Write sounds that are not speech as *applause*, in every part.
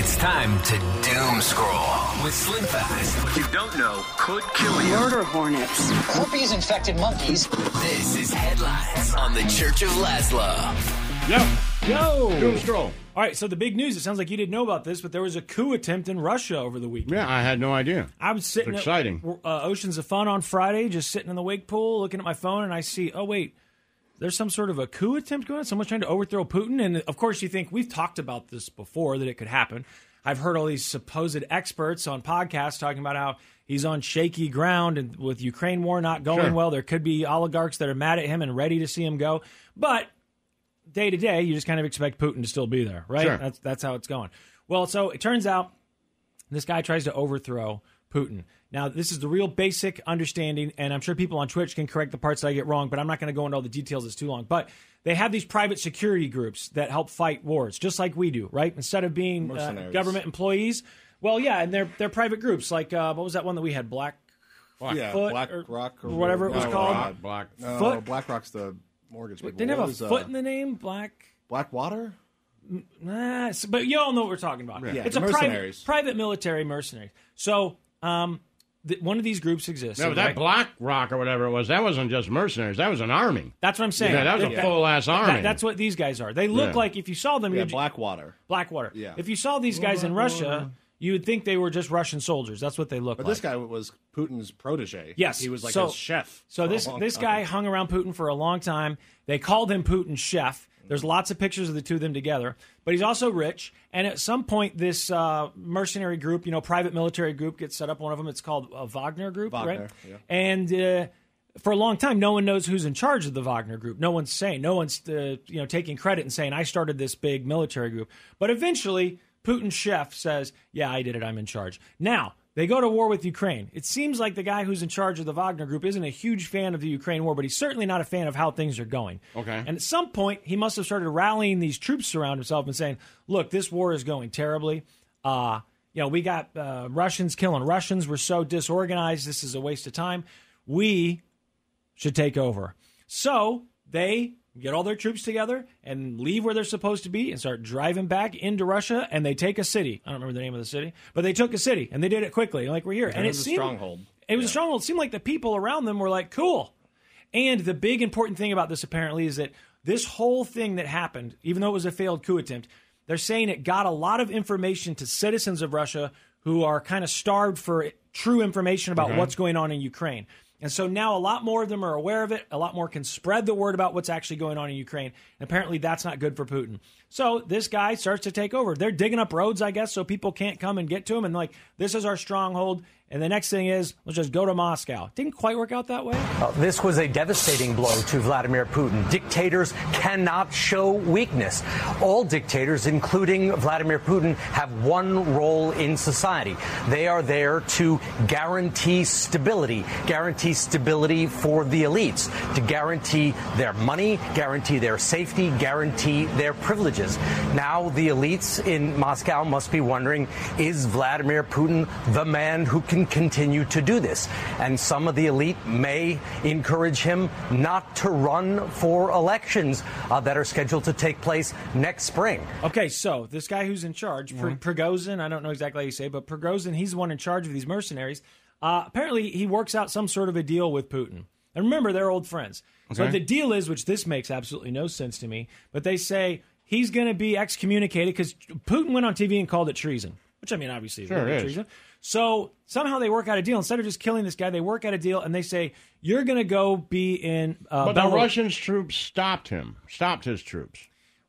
It's time to doom scroll with Slim Fast. What you don't know could kill you. Murder hornets. Herpes infected monkeys. This is headlines on the Church of Lazlo. Yo, Yo! doom scroll. All right, so the big news. It sounds like you didn't know about this, but there was a coup attempt in Russia over the weekend. Yeah, I had no idea. I was sitting It's at exciting. uh, Oceans of Fun on Friday, just sitting in the wake pool, looking at my phone, and I see, oh wait, there's some sort of a coup attempt going on. Someone's trying to overthrow Putin, and of course, you think we've talked about this before that it could happen. I've heard all these supposed experts on podcasts talking about how he's on shaky ground, and with Ukraine war not going Sure. well, there could be oligarchs that are mad at him and ready to see him go. But day to day, you just kind of expect Putin to still be there, right? Sure. That's that's how it's going. Well, so it turns out this guy tries to overthrow Putin. Now, this is the real basic understanding, and I'm sure people on Twitch can correct the parts that I get wrong, but I'm not going to go into all the details. It's too long. But they have these private security groups that help fight wars, just like we do, right? Instead of being uh, government employees, well, yeah, and they're they're private groups. Like uh, what was that one that we had? Black yeah, Foot Black or Rock or whatever it was no, called. uh, Black. No, Foot? BlackRock's the mortgage people. They didn't What have a was, uh, foot in the name. Black. Blackwater. Nah, but you all know what we're talking about. Yeah, it's a private, mercenaries. private military mercenaries. So, um, th- one of these groups exists. No, but that right? Black Rock or whatever it was, that wasn't just mercenaries. That was an army. That's what I'm saying. Yeah, that was a full-ass that- army. that's what these guys are. They look Yeah. like if you saw them, Yeah, you'd Blackwater. Blackwater. Yeah. If you saw these guys in Russia, you would think they were just Russian soldiers. That's what they look like. But like. this guy was Putin's protege. Yes, he was like so- his chef. So this this guy hung around Putin for a long time. They called him Putin's chef. There's lots of pictures of the two of them together. But he's also rich. And at some point, this uh, mercenary group, you know, private military group, gets set up. One of them, it's called a Wagner Group, Wagner, right? yeah. And uh, for a long time, no one knows who's in charge of the Wagner Group. No one's saying, no one's uh, you know taking credit and saying I started this big military group. But eventually, Putin's chef says, "Yeah, I did it. I'm in charge." Now they go to war with Ukraine. It seems like the guy who's in charge of the Wagner Group isn't a huge fan of the Ukraine war, but he's certainly not a fan of how things are going. Okay. And at some point, he must have started rallying these troops around himself and saying, "Look, this war is going terribly. Uh, you know, we got uh, Russians killing Russians. We're so disorganized. This is a waste of time. We should take over." So they get all their troops together and leave where they're supposed to be and start driving back into Russia. And they take a city. I don't remember the name of the city, but they took a city and they did it quickly. Like we're here, and it it, was a seemed, stronghold. It was a stronghold. It seemed like the people around them were like, "Cool." And the big important thing about this apparently is that this whole thing that happened, even though it was a failed coup attempt, they're saying it got a lot of information to citizens of Russia who are kind of starved for true information about mm-hmm. what's going on in Ukraine. And so now a lot more of them are aware of it. A lot more can spread the word about what's actually going on in Ukraine. And apparently that's not good for Putin. So this guy starts to take over. They're digging up roads, I guess, so people can't come and get to him. And like, this is our stronghold. And the next thing is, let's just go to Moscow. Didn't quite work out that way. Uh, This was a devastating blow to Vladimir Putin. Dictators cannot show weakness. All dictators, including Vladimir Putin, have one role in society. They are there to guarantee stability, guarantee stability for the elites, to guarantee their money, guarantee their safety, guarantee their privileges. Now, the elites in Moscow must be wondering is Vladimir Putin the man who can continue to do this? And some of the elite may encourage him not to run for elections uh, that are scheduled to take place next spring. Okay, so this guy who's in charge, Pr- Prigozhin, I don't know exactly how you say, it, but Prigozhin, he's the one in charge of these mercenaries. Uh, apparently, he works out some sort of a deal with Putin. And remember, they're old friends. So the deal is, which this makes absolutely no sense to me, but they say he's going to be excommunicated because Putin went on TV and called it treason, which I mean, obviously, Sure treason. So somehow they work out a deal. Instead of just killing this guy, they work out a deal and they say, You're going to go be in. Uh, But the Belarus." Russian troops stopped him, stopped his troops.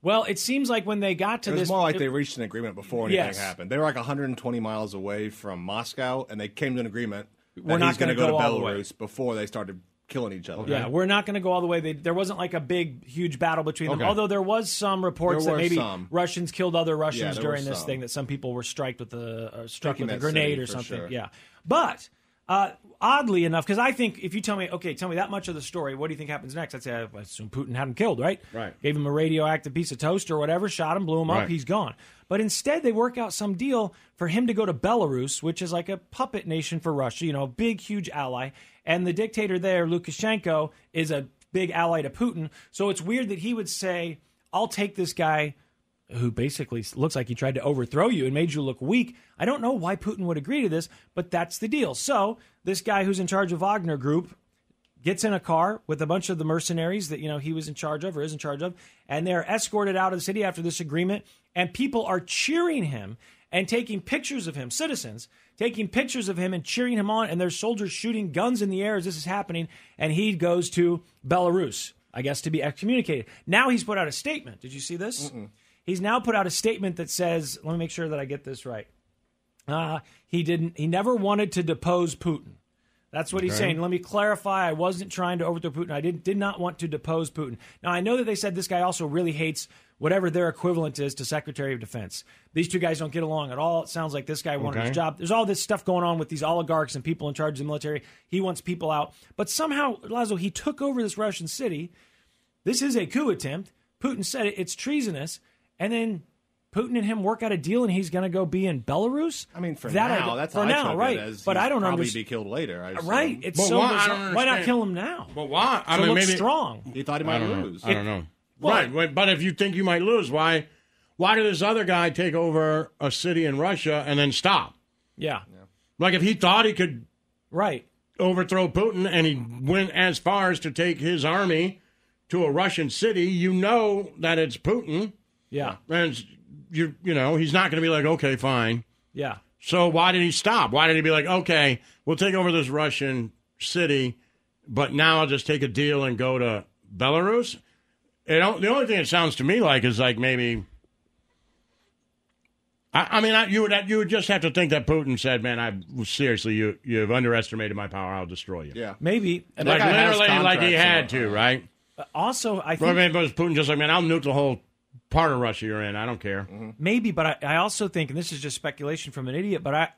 Well, it seems like when they got to It was this. more like it- they reached an agreement before anything Yes. happened. They were like 120 miles away from Moscow, and they came to an agreement that We're not he's going to go, go to all the way. Belarus before they started killing each other. Yeah, we're not going to go all the way. They, there wasn't like a big, huge battle between them. Okay. Although there was some reports There that were maybe some. Russians killed other Russians there were during this some. thing. That some people were struck with a uh, struck Taking with a that grenade city or for something. sure. Yeah, but uh, oddly enough, because I think if you tell me, okay, tell me that much of the story, what do you think happens next? I'd say I assume Putin had him killed, right? Right. Gave him a radioactive piece of toast or whatever, shot him, blew him up, Right. he's gone. But instead, they work out some deal for him to go to Belarus, which is like a puppet nation for Russia, you know, a big, huge ally. And the dictator there, Lukashenko, is a big ally to Putin. So it's weird that he would say, I'll take this guy who basically looks like he tried to overthrow you and made you look weak. I don't know why Putin would agree to this, but that's the deal. So this guy who's in charge of Wagner Group gets in a car with a bunch of the mercenaries that you know he was in charge of or is in charge of, and they're escorted out of the city after this agreement. And people are cheering him and taking pictures of him, citizens taking pictures of him and cheering him on, and there's soldiers shooting guns in the air as this is happening. And he goes to Belarus, I guess, to be excommunicated. Now he's put out a statement. Did you see this? He's now put out a statement that says, "Let me make sure that I get this right." Uh, he didn't. He never wanted to depose Putin. That's what he's Okay. saying. Let me clarify. I wasn't trying to overthrow Putin. I did, did not want to depose Putin. Now, I know that they said this guy also really hates whatever their equivalent is to Secretary of Defense. These two guys don't get along at all. It sounds like this guy wanted his job. There's all this stuff going on with these oligarchs and people in charge of the military. He wants people out. But somehow, Lazlo, he took over this Russian city. This is a coup attempt. Putin said it. It's treasonous. And then Putin and him work out a deal, and he's going to go be in Belarus. I mean, for That I now, don't- that's for how I now, took right? It as but I don't know. probably understand. be killed later. I assume. Right? It's But so why- I don't Why not kill him now? But why? I So mean, look maybe strong. He thought he might don't know. lose. I don't know. Well- right, but- but if you think you might lose, why? Why did this other guy take over a city in Russia and then stop? Yeah. Like if he thought he could Right. overthrow Putin and he went as far as to take his army to a Russian city, you know that it's Putin, Yeah. and it's- you you know he's not going to be like, okay, fine. Yeah. So why did he stop? Why did he be like, okay, we'll take over this Russian city, but now I'll just take a deal and go to Belarus? It don't, the only thing it sounds to me like is like maybe. I, I mean, I, you would you would just have to think that Putin said, "Man, I seriously, you you've underestimated my power. I'll destroy you." Yeah. Maybe. And like that guy has literally, like he had to, right? Uh, also, I Well, think I mean, was Putin just like, "Man, I'll nuke the whole part of Russia you're in. I don't care." maybe, but I, I also think, and this is just speculation from an idiot, but I.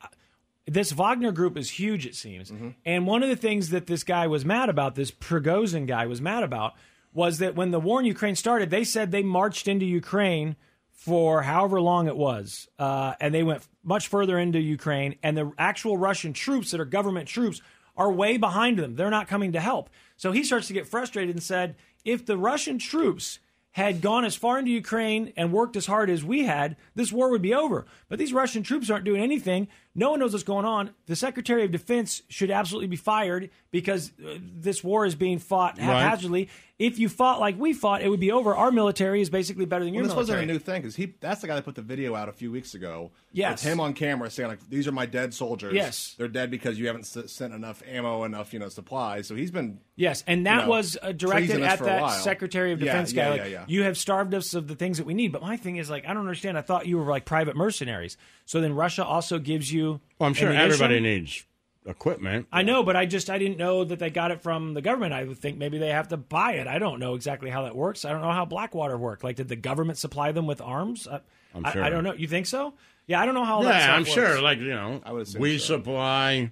This Wagner group is huge, it seems. And one of the things that this guy was mad about, this Prigozhin guy was mad about, was that when the war in Ukraine started, they said they marched into Ukraine for however long it was. Uh, and they went much further into Ukraine. And the actual Russian troops that are government troops are way behind them. They're not coming to help. So he starts to get frustrated and said, if the Russian troops had gone as far into Ukraine and worked as hard as we had, this war would be over. But these Russian troops aren't doing anything. No one knows what's going on. The Secretary of Defense should absolutely be fired because uh, this war is being fought haphazardly. If you fought like we fought, it would be over. Our military is basically better than your Well, this wasn't a new thing because he—that's the guy that put the video out a few weeks ago. Yes. with him on camera saying like, "These are my dead soldiers. Yes. they're dead because you haven't s- sent enough ammo, enough you know supplies." So he's been Yes, and that you know, was uh, directed at that. Secretary of Defense yeah, guy. yeah, like, yeah. You have starved us of the things that we need. But my thing is like, I don't understand. I thought you were like private mercenaries. So then Russia also gives you. Well, I'm sure ammunition? everybody needs equipment. I know, but I just I didn't know that they got it from the government. I would think maybe they have to buy it. I don't know exactly how that works. I don't know how Blackwater worked. Like, did the government supply them with arms? Uh, I, I'm sure. I, don't know. You think so? Yeah, I don't know how. all that Yeah, stuff I'm works. sure. Like you know, I would we so. supply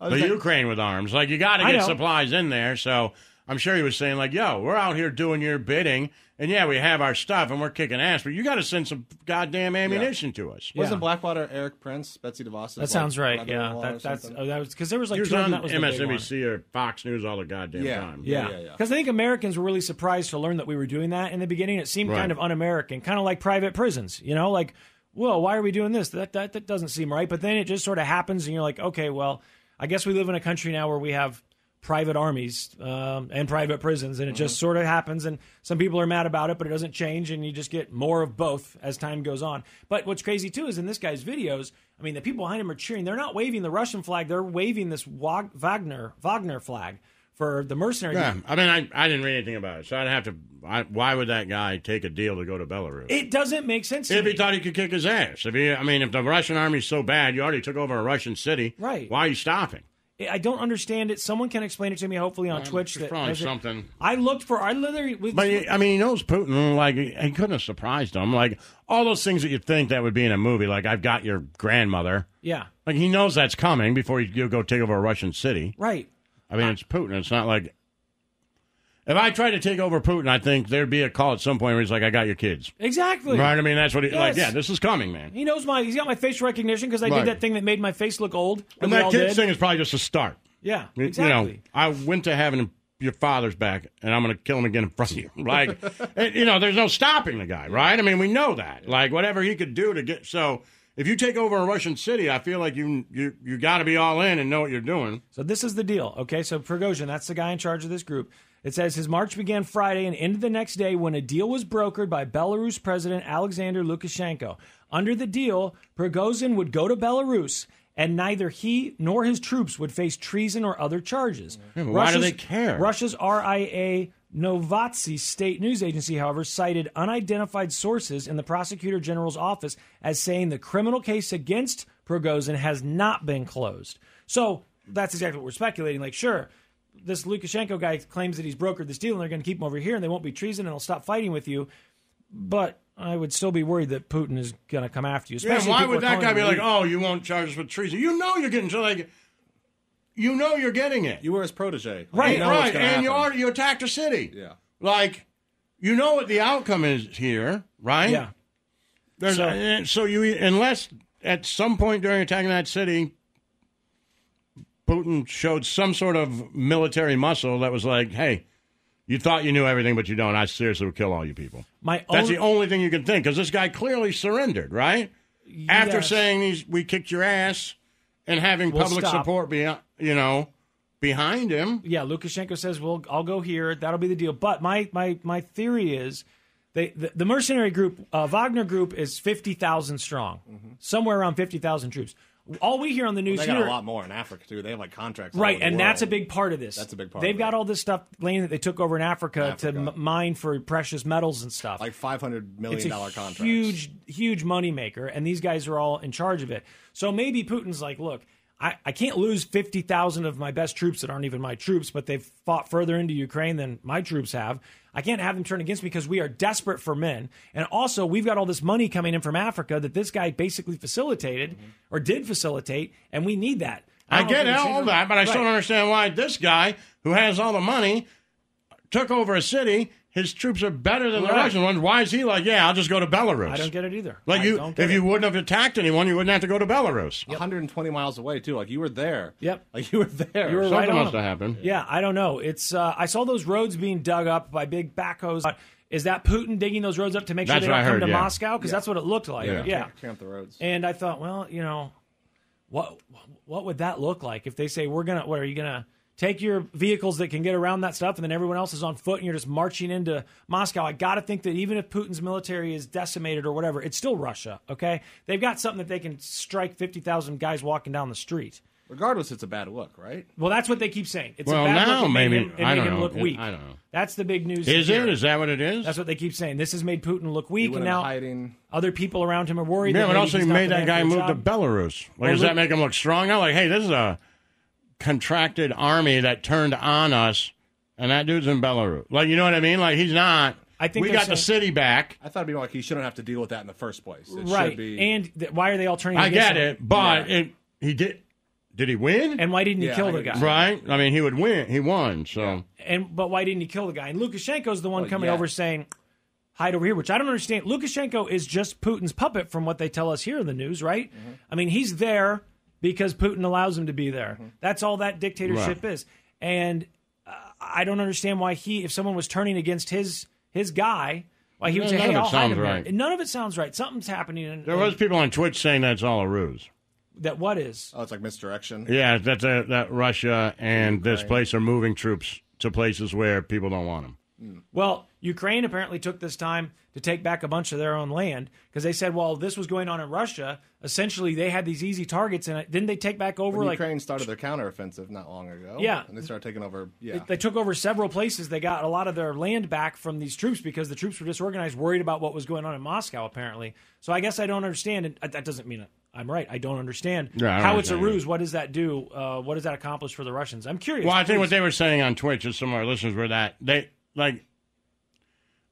the was Ukraine with arms. Like you got to get supplies in there. So I'm sure he was saying like, "Yo, we're out here doing your bidding, and yeah, we have our stuff and we're kicking ass, but you got to send some goddamn ammunition to us." Yeah. wasn't Blackwater Erik Prince, Betsy DeVos. That sounds right. Yeah, that, that's oh, that was because there was He like was two of them. on That was the big one. MSNBC or Fox News all the goddamn Yeah. time. Yeah, yeah, yeah. Because I think Americans were really surprised to learn that we were doing that in the beginning. It seemed Right. kind of un-American, kind of like private prisons. You know, like, well, why are we doing this? That that that doesn't seem right. But then it just sort of happens, and you're like, okay, well, I guess we live in a country now where we have private armies um, and private prisons, and it just sort of happens. And some people are mad about it, but it doesn't change, and you just get more of both as time goes on. But what's crazy too is in this guy's videos, I mean, the people behind him are cheering. They're not waving the Russian flag; they're waving this Wag- Wagner Wagner flag for the mercenary. Yeah, I mean, I, I didn't read anything about it, so I'd have to. I, why would that guy take a deal to go to Belarus? It doesn't make sense. To if me. he thought he could kick his ass, if he, I mean, if the Russian army's so bad, you already took over a Russian city, Right. Why are you stopping? I don't understand it. Someone can explain it to me, hopefully on Twitch. That something. I looked for. I literally. Was, But I mean, he knows Putin. Like he couldn't have surprised him. Like all those things that you think that would be in a movie. Like I've got your grandmother. yeah, Like he knows that's coming before you go take over a Russian city. right. I mean, it's Putin. It's not like if I tried to take over Putin, I think there'd be a call at some point where he's like, "I got your kids." Exactly. Right? I mean, that's what he like. Yeah, this is coming, man. He knows my. He's got my face recognition because I Right. did that thing that made my face look old. And that kids did. thing is probably just a start. Yeah, exactly. You know, I went to heaven your father's back, and I'm going to kill him again in front of you. *laughs* Like, you know, there's no stopping the guy, right? I mean, we know that. Like, whatever he could do to get so. If you take over a Russian city, I feel like you you you got to be all in and know what you're doing. So this is the deal, okay? So Prigozhin, that's the guy in charge of this group. It says his march began Friday and ended the next day when a deal was brokered by Belarus President Alexander Lukashenko. Under the deal, Prigozhin would go to Belarus, and neither he nor his troops would face treason or other charges. but why do they care? Russia's RIA Novosti state news agency, however, cited unidentified sources in the prosecutor general's office as saying the criminal case against Prigozhin has not been closed. So that's exactly what we're speculating. Like, sure, this Lukashenko guy claims that he's brokered this deal and they're going to keep him over here and they won't be treason and he'll stop fighting with you. But I would still be worried that Putin is going to come after you. Yeah, why would that guy be like, oh, you won't charge us with treason? You know you're getting like, you know you're getting it. You were his protege. Right, You know right, gonna and you happen. already you attacked a city. Yeah. Like, you know what the outcome is here, right? Yeah. There's So- so, so you unless at some point during attacking that city, Putin showed some sort of military muscle that was like, "Hey, you thought you knew everything, but you don't. I seriously would kill all you people." My That's own- the only thing you can think because this guy clearly surrendered, right? After saying he's, we kicked your ass and having We'll public stop. support, be, you know, behind him. yeah, Lukashenko says, "Well, I'll go here. That'll be the deal." But my my my theory is, they the, the mercenary group, uh, Wagner Group, is fifty thousand strong, somewhere around fifty thousand troops. All we hear on the news They got here, a lot more in Africa too. They have like contracts. right, and that's a big part of this. That's a big part They've got all this stuff land that they took over in Africa, Africa. to m- mine for precious metals and stuff. like five hundred million dollar contracts. huge, huge money maker, and these guys are all in charge of it. So maybe Putin's like, look, I, I can't lose fifty thousand of my best troops that aren't even my troops, but they've fought further into Ukraine than my troops have. I can't have them turn against me because we are desperate for men, and also we've got all this money coming in from Africa that this guy basically facilitated or did facilitate, and we need that. I, know get all that, but I still don't understand why this guy who has all the money took over a city. His troops are better than the Right. Russian ones. Why is he like, yeah, I'll just go to Belarus? I don't get it either. Like I you, don't get if it. you wouldn't have attacked anyone, you wouldn't have to go to Belarus. 120 miles away too. Like you were there. Yep. Like you were there. You were Something right on must them. have happened. Yeah, I don't know. It's uh, I saw those roads being dug up by big backhoes. Is that Putin digging those roads up to make sure That's they what don't I come heard, to yeah. Moscow? Because that's what it looked like. Yeah. Yeah. Clear up the roads. And I thought, well, you know, what what would that look like if they say we're gonna? What are you gonna? Take your vehicles that can get around that stuff, and then everyone else is on foot, and you're just marching into Moscow. I got to think that even if Putin's military is decimated or whatever, it's still Russia. Okay, they've got something that they can strike fifty thousand guys walking down the street. Regardless, it's a bad look, right? Well, that's what they keep saying. It's Well, a bad now look. It made maybe- him, it I made don't him know. look It- weak. I don't know. That's the big news. Is here. it? Is that what it is? That's what they keep saying. This has made Putin look He weak, went and now hiding. other people around him are worried. yeah, that but also he's he made that guy for the move to. Belarus. Like, Well, does look- that make him look strong now? Like, hey, this is a contracted army that turned on us, and that dude's in Belarus. Like, you know what I mean? Like, he's not. I think we they're got the city back. I thought it'd be like he shouldn't have to deal with that in the first place. It right? Should be, And th- why are they all turning? I get him? it, but it, he did. Did he win? And why didn't he Yeah, kill the guy? right? I mean, he would win. He won. So And but why didn't he kill the guy? And Lukashenko's the one Well, coming yeah. over saying, "Hide over here," which I don't understand. Lukashenko is just Putin's puppet, from what they tell us here in the news, right? Mm-hmm. I mean, he's there because Putin allows him to be there. That's all that dictatorship is. And uh, I don't understand why he, if someone was turning against his his guy, why he would say, None "Hey, of it I'll hide sounds him right. here." None of it sounds right. Something's happening. And, there was people on Twitch saying that's all a ruse. That what is? Oh, it's like misdirection. Yeah, that's a, that Russia and this place are moving troops to places where people don't want them. Well, Ukraine apparently took this time to take back a bunch of their own land because they said, well, this was going on in Russia. Essentially, they had these easy targets, and didn't they take back over When like Ukraine started their counteroffensive not long ago. Yeah. And they started taking over. Yeah. They, they took over several places. They got a lot of their land back from these troops because the troops were disorganized, worried about what was going on in Moscow, apparently. So I guess I don't understand. And that doesn't mean I'm right. I don't understand Yeah, I don't how it's a understand ruse. What does that do? Uh, what does that accomplish for the Russians? I'm curious. Well, I think please. what they were saying on Twitch, and some of our listeners were that they like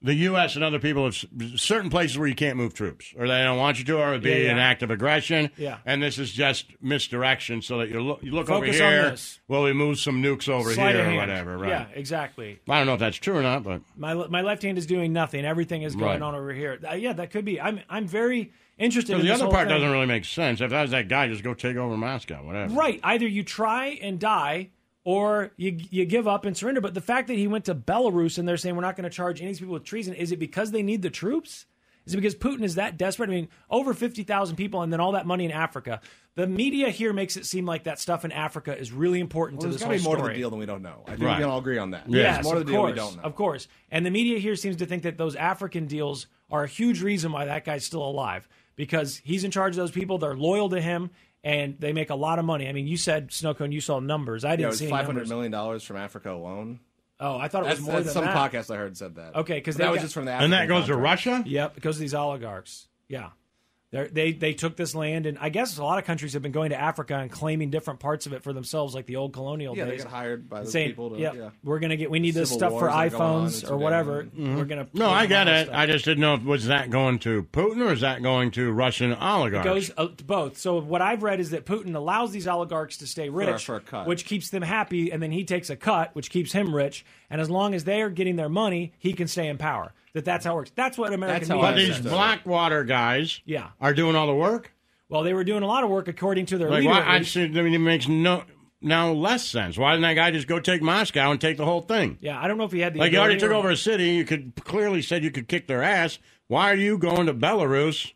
the U.S. and other people have certain places where you can't move troops, or they don't want you to, or it would be Yeah, yeah. an act of aggression. Yeah. And this is just misdirection, so that you look, you look Focus over on here. this. Well, we move some nukes over Sleight here or hand. whatever. Right. Yeah, exactly. I don't know if that's true or not, but My my left hand is doing nothing. Everything is going Right. on over here. Uh, yeah, that could be. I'm I'm very interested. in the other part thing. doesn't really make sense. If that was that guy, just go take over Moscow, whatever. Right. Either you try and die or you you give up and surrender. But the fact that he went to Belarus and they're saying we're not going to charge any of these people with treason, is it because they need the troops? Is it because Putin is that desperate? I mean, over 50,000 people and then all that money in Africa. The media here makes it seem like that stuff in Africa is really important well, to there's this got to whole be more to the deal than we don't know. I think Right. we can all agree on that. Yeah. Yes, There's more to of the deal course, we don't know. of course. And the media here seems to think that those African deals are a huge reason why that guy's still alive because he's in charge of those people. They're loyal to him and they make a lot of money. I mean, you said Snowcone, you saw numbers. I didn't it was see any five hundred numbers. million dollars from Africa alone. Oh, I thought it was That's, more that's than some that. podcast I heard said that. Okay, because that they was just from the And that African goes to. Russia. Yep, because of these oligarchs. Yeah. They're, they they took this land, and I guess a lot of countries have been going to Africa and claiming different parts of it for themselves, like the old colonial Yeah, they days. get hired by those saying, people to- "Yep, yeah. we're gonna get, we need this Civil stuff for wars that are on in iPhones or Sudan. whatever. Mm-hmm. We're gonna." No, I get get it. I just didn't know if was that going to Putin or is that going to Russian oligarchs? It goes uh, to both. So what I've read is that Putin allows these oligarchs to stay rich, for a cut. which keeps them happy, and then he takes a cut, which keeps him rich. And as long as they're getting their money, he can stay in power. That that's how it works. That's what American That's how media but these Blackwater guys, Yeah. are doing all the work. Well, they were doing a lot of work according to their Like, leader. why? I least. see. I mean, it makes no now less sense. Why didn't that guy just go take Moscow and take the whole thing? Yeah, I don't know if he had the Like, you already ability took or- over a city. You could clearly said you could kick their ass. Why are you going to Belarus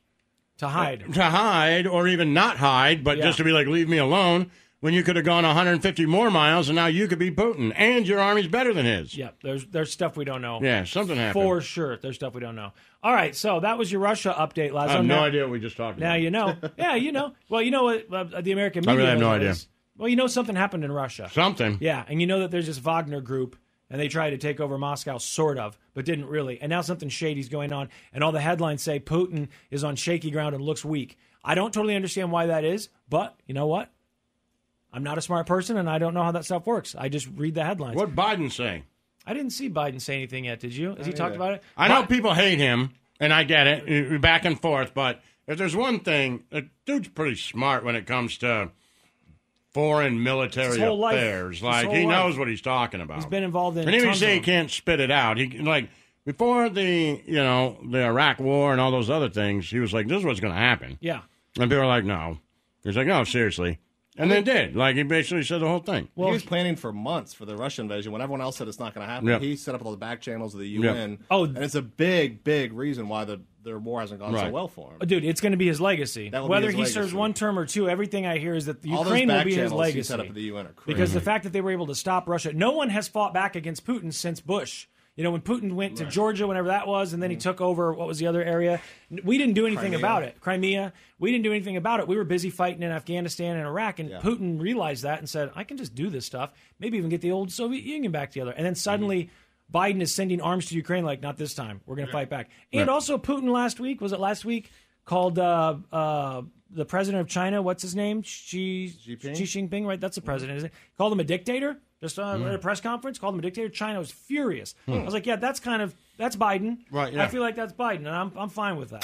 to hide. to hide or even not hide, but Yeah. just to be like, leave me alone? When you could have gone 150 more miles, and now you could be Putin, and your army's better than his. Yeah, there's there's stuff we don't know. Yeah, something happened. For sure, there's stuff we don't know. All right, so that was your Russia update, Lazlo. I have no idea what we just talked about. Now you know. *laughs* Yeah, you know. Well, you know what uh, the American media I really have no idea. Well, you know something happened in Russia. Something. Yeah, and you know that there's this Wagner group, and they tried to take over Moscow, sort of, but didn't really. And now something shady's going on, and all the headlines say Putin is on shaky ground and looks weak. I don't totally understand why that is, but you know what? I'm not a smart person, and I don't know how that stuff works. I just read the headlines. What Biden saying? I didn't see Biden say anything yet. Did you? Has he talked about it? I know people hate him, and I get it, back and forth. But if there's one thing, the dude's pretty smart when it comes to foreign military His life. affairs. His Like whole he life. knows what he's talking about. He's been involved in. and even say he can't spit it out. He like before the you know the Iraq War and all those other things. He was like, "This is what's going to happen," Yeah. and people are like, "No." He's like, "No, seriously," and they did. Like he basically said the whole thing. Well, he was planning for months for the Russian invasion when everyone else said it's not going to happen. Yep. He set up all the back channels of the Yep. UN. Oh. and it's a big, big reason why the their war hasn't gone so well for him. Dude, it's going to be his legacy. That will be Whether his he legacy. serves one term or two, everything I hear is that all Ukraine will be his legacy. he set up at the UN are crazy. because the mhm. fact that they were able to stop Russia, no one has fought back against Putin since Bush. You know, when Putin went to Georgia, whenever that was, and then Mm-hmm. he took over, what was the other area? We didn't do anything Crimea. about it. Crimea. We didn't do anything about it. We were busy fighting in Afghanistan and Iraq, and Yeah. Putin realized that and said, I can just do this stuff, maybe even get the old Soviet Union back together. And then suddenly, Mm-hmm. Biden is sending arms to Ukraine, like, not this time. We're going to fight back. And also, Putin last week, was it last week, called uh, uh, the president of China, what's his name? Xi, Jinping? Xi Jinping, right? That's the president, isn't it? Called him a dictator. Just uh, Hmm. at a press conference, called him a dictator. China was furious. I was like, yeah, that's kind of that's Biden. Right, yeah. I feel like that's Biden, and I'm I'm fine with that.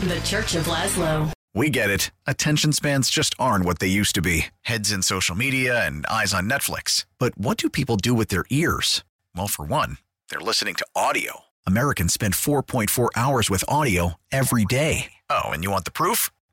The Church of Lazlo. We get it. Attention spans just aren't what they used to be heads in social media and eyes on Netflix. But what do people do with their ears? Well, for one, they're listening to audio. Americans spend 4.4 hours with audio every day. Oh, and you want the proof?